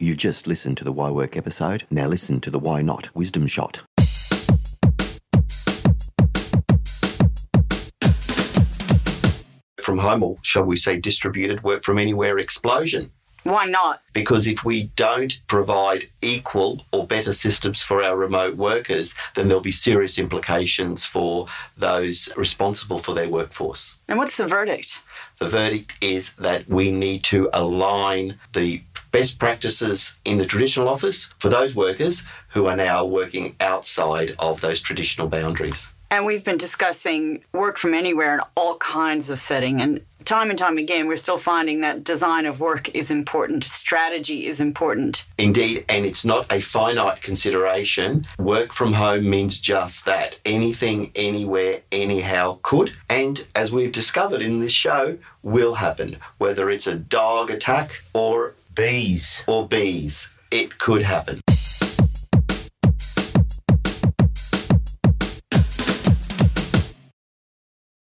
You just listened to the Why Work episode. Now listen to the Why Not Wisdom Shot. From home, or shall we say distributed work from anywhere explosion. Why not? Because if we don't provide equal or better systems for our remote workers, then there'll be serious implications for those responsible for their workforce. And what's the verdict? The verdict is that we need to align the best practices in the traditional office for those workers who are now working outside of those traditional boundaries. And we've been discussing work from anywhere in all kinds of setting. And time and time again, we're still finding that design of work is important, strategy is important. Indeed, and it's not a finite consideration. Work from home means just that. Anything, anywhere, anyhow could. And as we've discovered in this show, will happen. Whether it's a dog attack or Bees. or bees, it could happen.